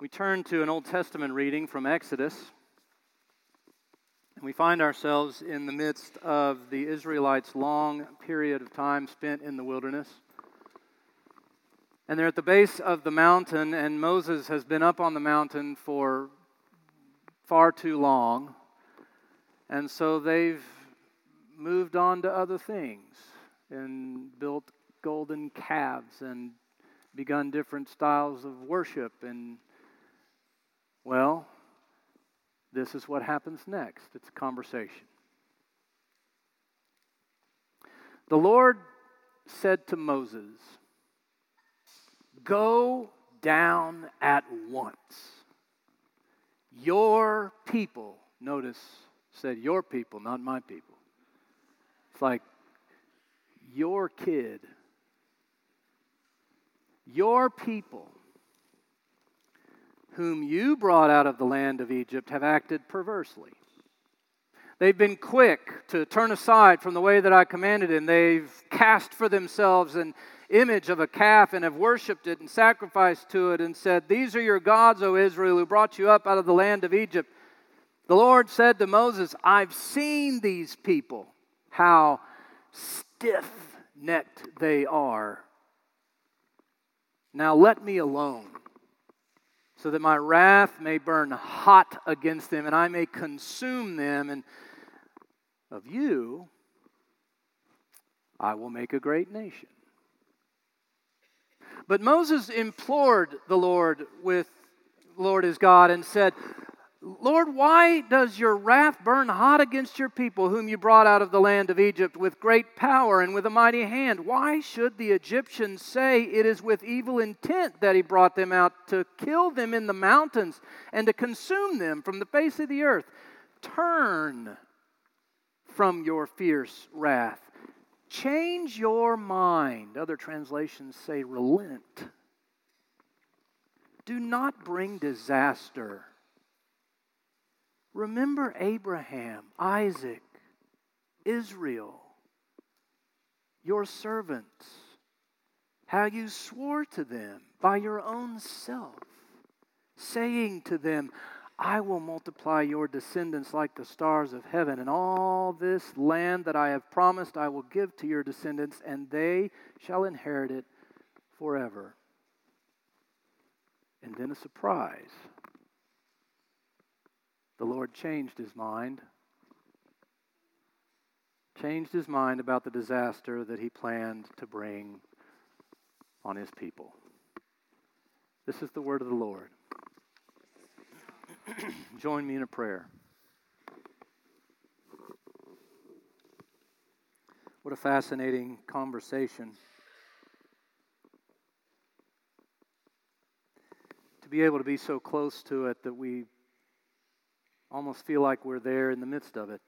we turn to an Old Testament reading from Exodus. And we find ourselves in the midst of the Israelites' long period of time spent in the wilderness. And they're at the base of the mountain, and Moses has been up on the mountain for far too long. And so they've moved on to other things and built golden calves and begun different styles of worship and well, this is what happens next it's a conversation. The Lord said to Moses, Go down at once. Your people, notice, said your people, not my people. It's like your kid, your people whom you brought out of the land of Egypt, have acted perversely. They've been quick to turn aside from the way that I commanded, and they've cast for themselves an image of a calf and have worshipped it and sacrificed to it and said, These are your gods, O Israel, who brought you up out of the land of Egypt. The Lord said to Moses, I've seen these people, how stiff necked they are. Now let me alone so that my wrath may burn hot against them and I may consume them. And of you, I will make a great nation. But Moses implored the Lord with Lord his God and said, Lord, why does your wrath burn hot against your people, whom you brought out of the land of Egypt with great power and with a mighty hand? Why should the Egyptians say it is with evil intent that he brought them out to kill them in the mountains and to consume them from the face of the earth? Turn from your fierce wrath. Change your mind. Other translations say relent. Do not bring disaster Remember Abraham, Isaac, Israel, your servants, how you swore to them by your own self, saying to them, I will multiply your descendants like the stars of heaven, and all this land that I have promised I will give to your descendants, and they shall inherit it forever. And then a surprise the Lord changed his mind. Changed his mind about the disaster that he planned to bring on his people. This is the word of the Lord. Join me in a prayer. What a fascinating conversation. To be able to be so close to it that we almost feel like we're there in the midst of it.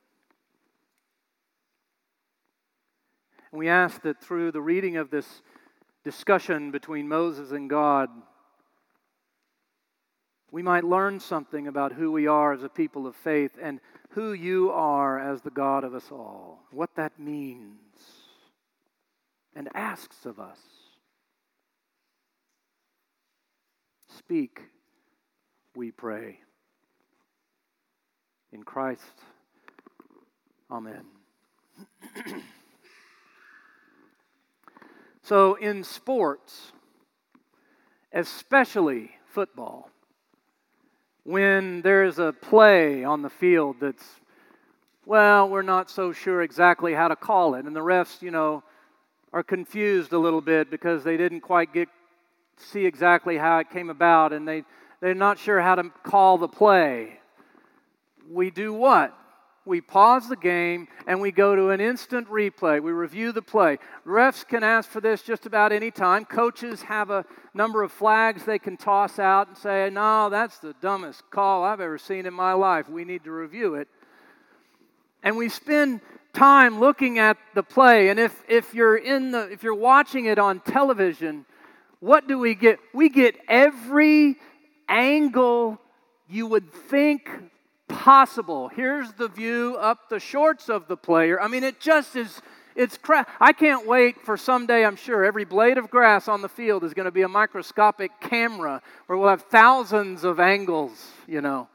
And we ask that through the reading of this discussion between Moses and God, we might learn something about who we are as a people of faith and who you are as the God of us all, what that means, and asks of us. Speak, we pray. In Christ, Amen. so, in sports, especially football, when there's a play on the field that's, well, we're not so sure exactly how to call it, and the refs, you know, are confused a little bit because they didn't quite get see exactly how it came about, and they they're not sure how to call the play we do what? We pause the game and we go to an instant replay. We review the play. Refs can ask for this just about any time. Coaches have a number of flags they can toss out and say, No, that's the dumbest call I've ever seen in my life. We need to review it. And we spend time looking at the play. And if, if you're in the if you're watching it on television, what do we get? We get every angle you would think possible. Here's the view up the shorts of the player. I mean, it just is It's cra- I can't wait for someday, I'm sure, every blade of grass on the field is going to be a microscopic camera where we'll have thousands of angles, you know.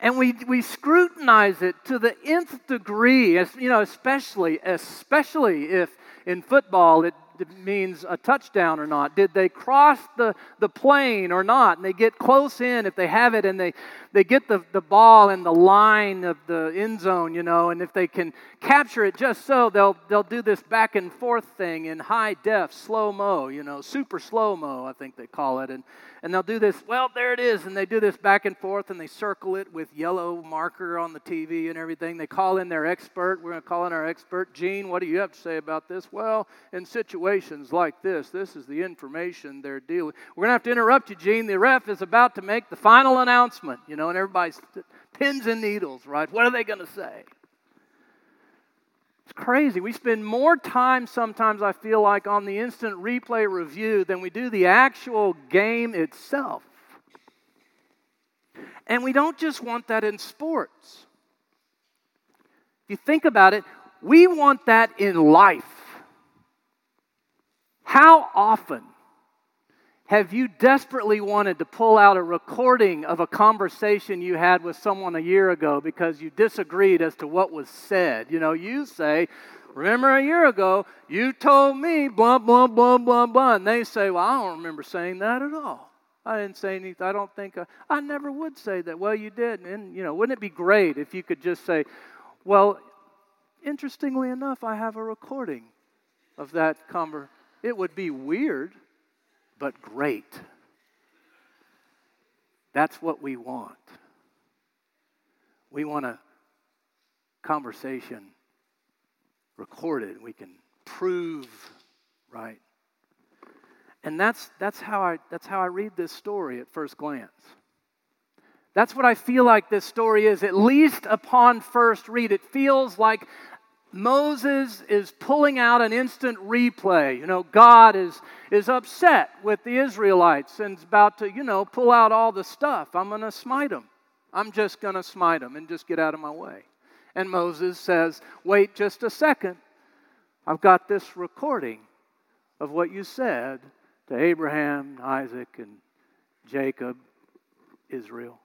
And we, we scrutinize it to the nth degree, as, you know, especially, especially if in football it means a touchdown or not. Did they cross the, the plane or not? And they get close in if they have it and they, they get the, the ball in the line of the end zone, you know, and if they can capture it just so, they'll, they'll do this back and forth thing in high def, slow mo, you know, super slow mo, I think they call it. And, and they'll do this, well, there it is, and they do this back and forth and they circle it with yellow marker on the TV and everything. They call in their expert. We're going to call in our expert. Gene, what do you have to say about this? Well, in situations like this, this is the information they're dealing. We're going to have to interrupt you, Gene. The ref is about to make the final announcement, you know, and everybody's pins and needles, right? What are they going to say? It's crazy. We spend more time sometimes, I feel like, on the instant replay review than we do the actual game itself. And we don't just want that in sports. If you think about it, we want that in life. How often have you desperately wanted to pull out a recording of a conversation you had with someone a year ago because you disagreed as to what was said? You know, you say, Remember a year ago, you told me blah, blah, blah, blah, blah. And they say, Well, I don't remember saying that at all. I didn't say anything. I don't think I, I never would say that. Well, you did. And, you know, wouldn't it be great if you could just say, Well, interestingly enough, I have a recording of that conversation. It would be weird but great. That's what we want. We want a conversation recorded. We can prove, right? And that's, that's, how I, that's how I read this story at first glance. That's what I feel like this story is, at least upon first read. It feels like Moses is pulling out an instant replay. You know, God is, is upset with the Israelites and is about to, you know, pull out all the stuff. I'm going to smite them. I'm just going to smite them and just get out of my way. And Moses says, Wait just a second. I've got this recording of what you said to Abraham, Isaac, and Jacob, Israel.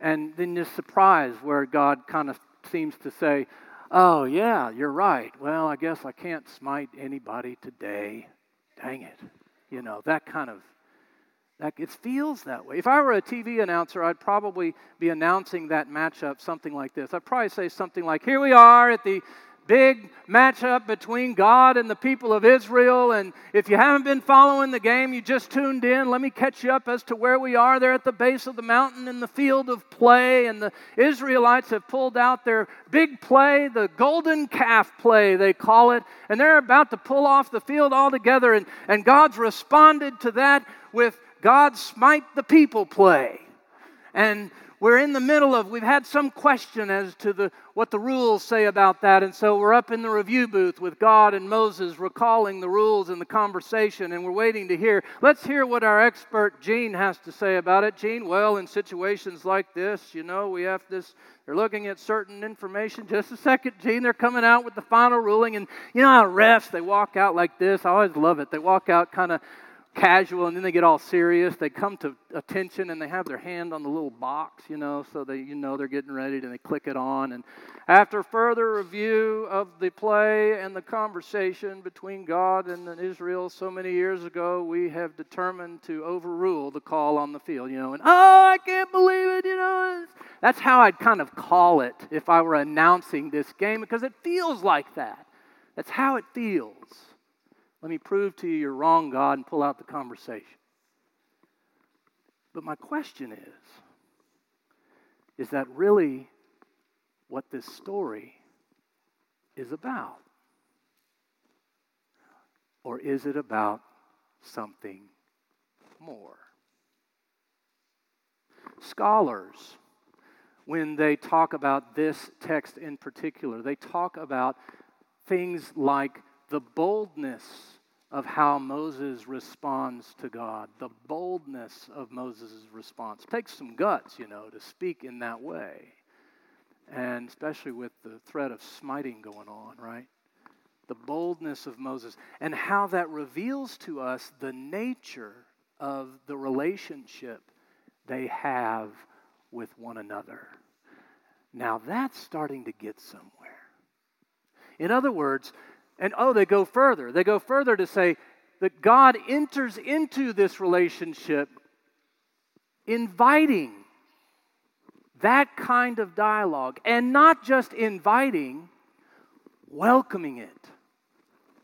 And then this surprise where God kind of seems to say, Oh, yeah, you're right. Well, I guess I can't smite anybody today. Dang it. You know, that kind of that it feels that way. If I were a TV announcer, I'd probably be announcing that matchup something like this. I'd probably say something like, "Here we are at the big matchup between God and the people of Israel. And if you haven't been following the game, you just tuned in, let me catch you up as to where we are there at the base of the mountain in the field of play. And the Israelites have pulled out their big play, the golden calf play, they call it. And they're about to pull off the field altogether. And, and God's responded to that with God smite the people play. And we're in the middle of, we've had some question as to the, what the rules say about that. And so we're up in the review booth with God and Moses recalling the rules and the conversation, and we're waiting to hear. Let's hear what our expert Gene has to say about it. Gene, well, in situations like this, you know, we have this, they're looking at certain information. Just a second, Gene, they're coming out with the final ruling. And you know how refs, they walk out like this? I always love it. They walk out kind of casual and then they get all serious. They come to attention and they have their hand on the little box, you know, so they you know they're getting ready and they click it on. And after further review of the play and the conversation between God and Israel so many years ago, we have determined to overrule the call on the field, you know, and oh, I can't believe it, you know. That's how I'd kind of call it if I were announcing this game because it feels like that. That's how it feels. Let me prove to you you're wrong, God, and pull out the conversation. But my question is is that really what this story is about? Or is it about something more? Scholars, when they talk about this text in particular, they talk about things like the boldness of how Moses responds to God, the boldness of Moses' response. It takes some guts, you know, to speak in that way. And especially with the threat of smiting going on, right? the boldness of Moses, and how that reveals to us the nature of the relationship they have with one another. Now that's starting to get somewhere. In other words, and oh, they go further. They go further to say that God enters into this relationship inviting that kind of dialogue, and not just inviting, welcoming it.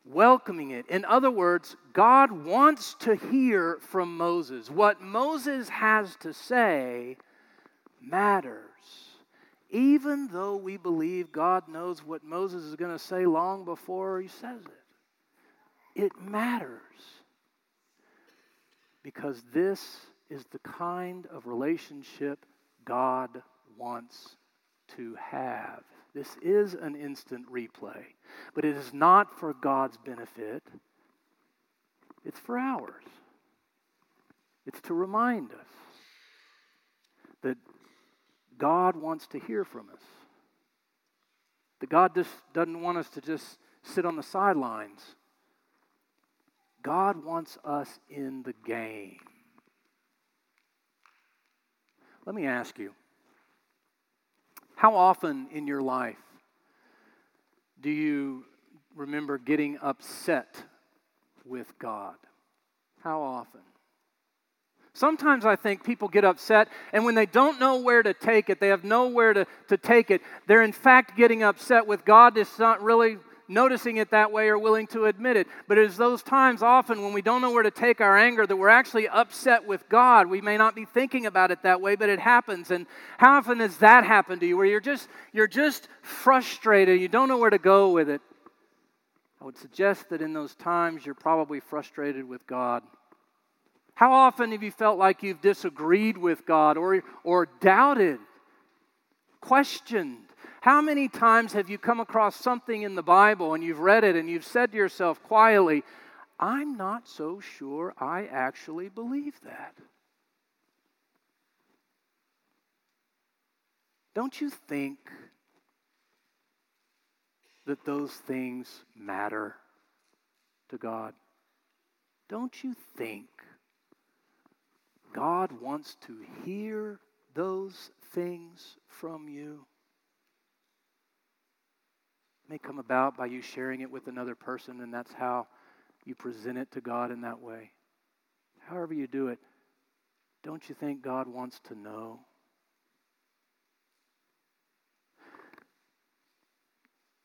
Welcoming it. In other words, God wants to hear from Moses. What Moses has to say matters even though we believe God knows what Moses is going to say long before he says it. It matters because this is the kind of relationship God wants to have. This is an instant replay, but it is not for God's benefit, it's for ours. It's to remind us that God wants to hear from us. That God just doesn't want us to just sit on the sidelines. God wants us in the game. Let me ask you how often in your life do you remember getting upset with God? How often? Sometimes I think people get upset, and when they don't know where to take it, they have nowhere to, to take it, they're in fact getting upset with God, just not really noticing it that way or willing to admit it. But it is those times often when we don't know where to take our anger that we're actually upset with God. We may not be thinking about it that way, but it happens. And how often has that happened to you where you're just you're just frustrated, you don't know where to go with it? I would suggest that in those times you're probably frustrated with God. How often have you felt like you've disagreed with God or, or doubted, questioned? How many times have you come across something in the Bible and you've read it and you've said to yourself quietly, I'm not so sure I actually believe that? Don't you think that those things matter to God? Don't you think God wants to hear those things from you. It may come about by you sharing it with another person, and that's how you present it to God in that way. However, you do it, don't you think God wants to know?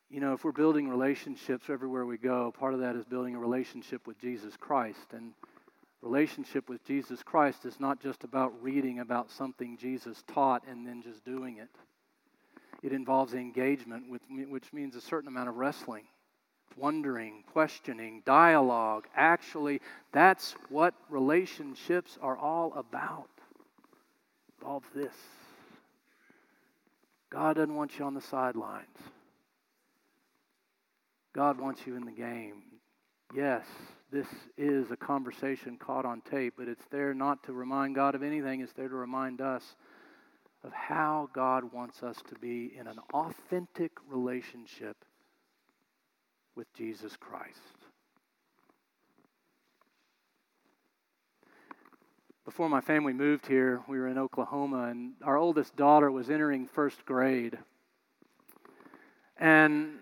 You know, if we're building relationships everywhere we go, part of that is building a relationship with Jesus Christ. And Relationship with Jesus Christ is not just about reading about something Jesus taught and then just doing it. It involves engagement, with, which means a certain amount of wrestling, wondering, questioning, dialogue. Actually, that's what relationships are all about. All this. God doesn't want you on the sidelines. God wants you in the game. Yes, this is a conversation caught on tape, but it's there not to remind God of anything, it's there to remind us of how God wants us to be in an authentic relationship with Jesus Christ. Before my family moved here, we were in Oklahoma, and our oldest daughter was entering first grade. And,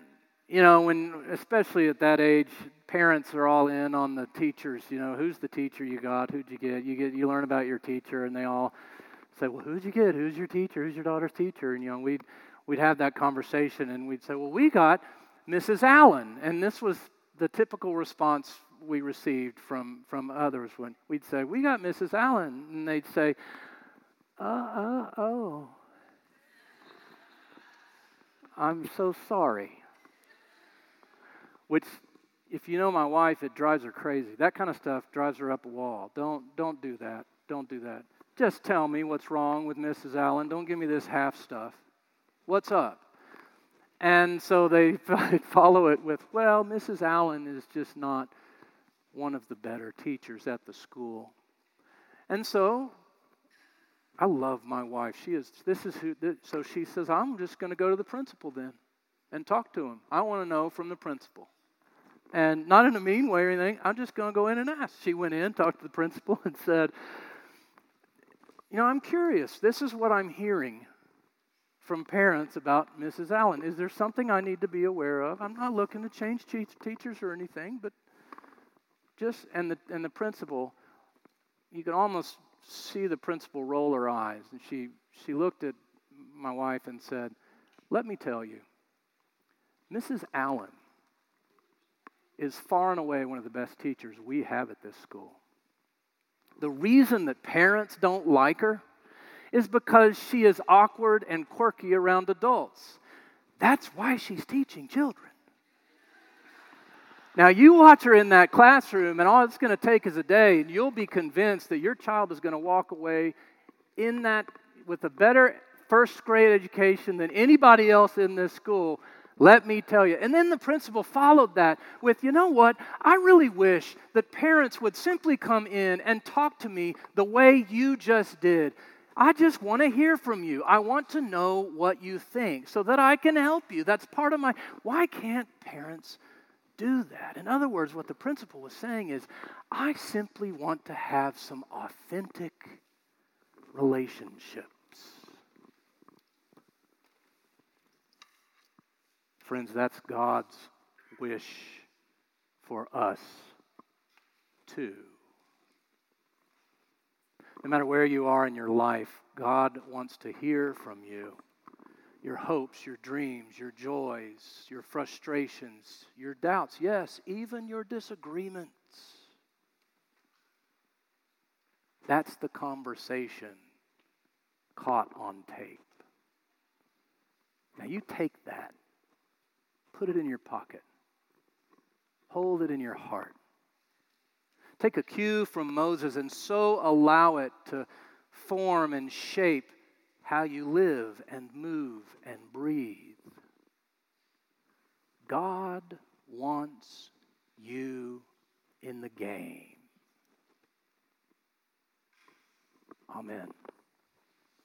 you know, when, especially at that age, parents are all in on the teachers. You know, who's the teacher you got? Who'd you get? You get you learn about your teacher, and they all say, "Well, who'd you get? Who's your teacher? Who's your daughter's teacher?" And you know, we'd we'd have that conversation, and we'd say, "Well, we got Mrs. Allen," and this was the typical response we received from from others when we'd say, "We got Mrs. Allen," and they'd say, "Uh, uh, oh." I'm so sorry. Which if you know my wife, it drives her crazy. That kind of stuff drives her up a wall. Don't don't do that. Don't do that. Just tell me what's wrong with Mrs. Allen. Don't give me this half stuff. What's up? And so they follow it with, well, Mrs. Allen is just not one of the better teachers at the school. And so I love my wife. She is this is who so she says, I'm just going to go to the principal then and talk to him. I want to know from the principal. And not in a mean way or anything, I'm just going to go in and ask. She went in, talked to the principal, and said, You know, I'm curious. This is what I'm hearing from parents about Mrs. Allen. Is there something I need to be aware of? I'm not looking to change teachers or anything, but just, and the, and the principal, you could almost see the principal roll her eyes. And she, she looked at my wife and said, Let me tell you, Mrs. Allen is far and away one of the best teachers we have at this school. The reason that parents don't like her is because she is awkward and quirky around adults. That's why she's teaching children. Now, you watch her in that classroom, and all it's going to take is a day, and you'll be convinced that your child is going to walk away in that with a better first grade education than anybody else in this school. Let me tell you. And then the principal followed that with, you know what? I really wish that parents would simply come in and talk to me the way you just did. I just want to hear from you. I want to know what you think so that I can help you. That's part of my. Why can't parents do that. In other words, what the principal was saying is, I simply want to have some authentic relationships. Friends, that's God's wish for us too. No matter where you are in your life, God wants to hear from you your hopes, your dreams, your joys, your frustrations, your doubts, yes, even your disagreements. That's the conversation caught on tape. Now you take that, put it in your pocket, hold it in your heart. Take a cue from Moses and so allow it to form and shape how you live and move and breathe. God wants you in the game. Amen.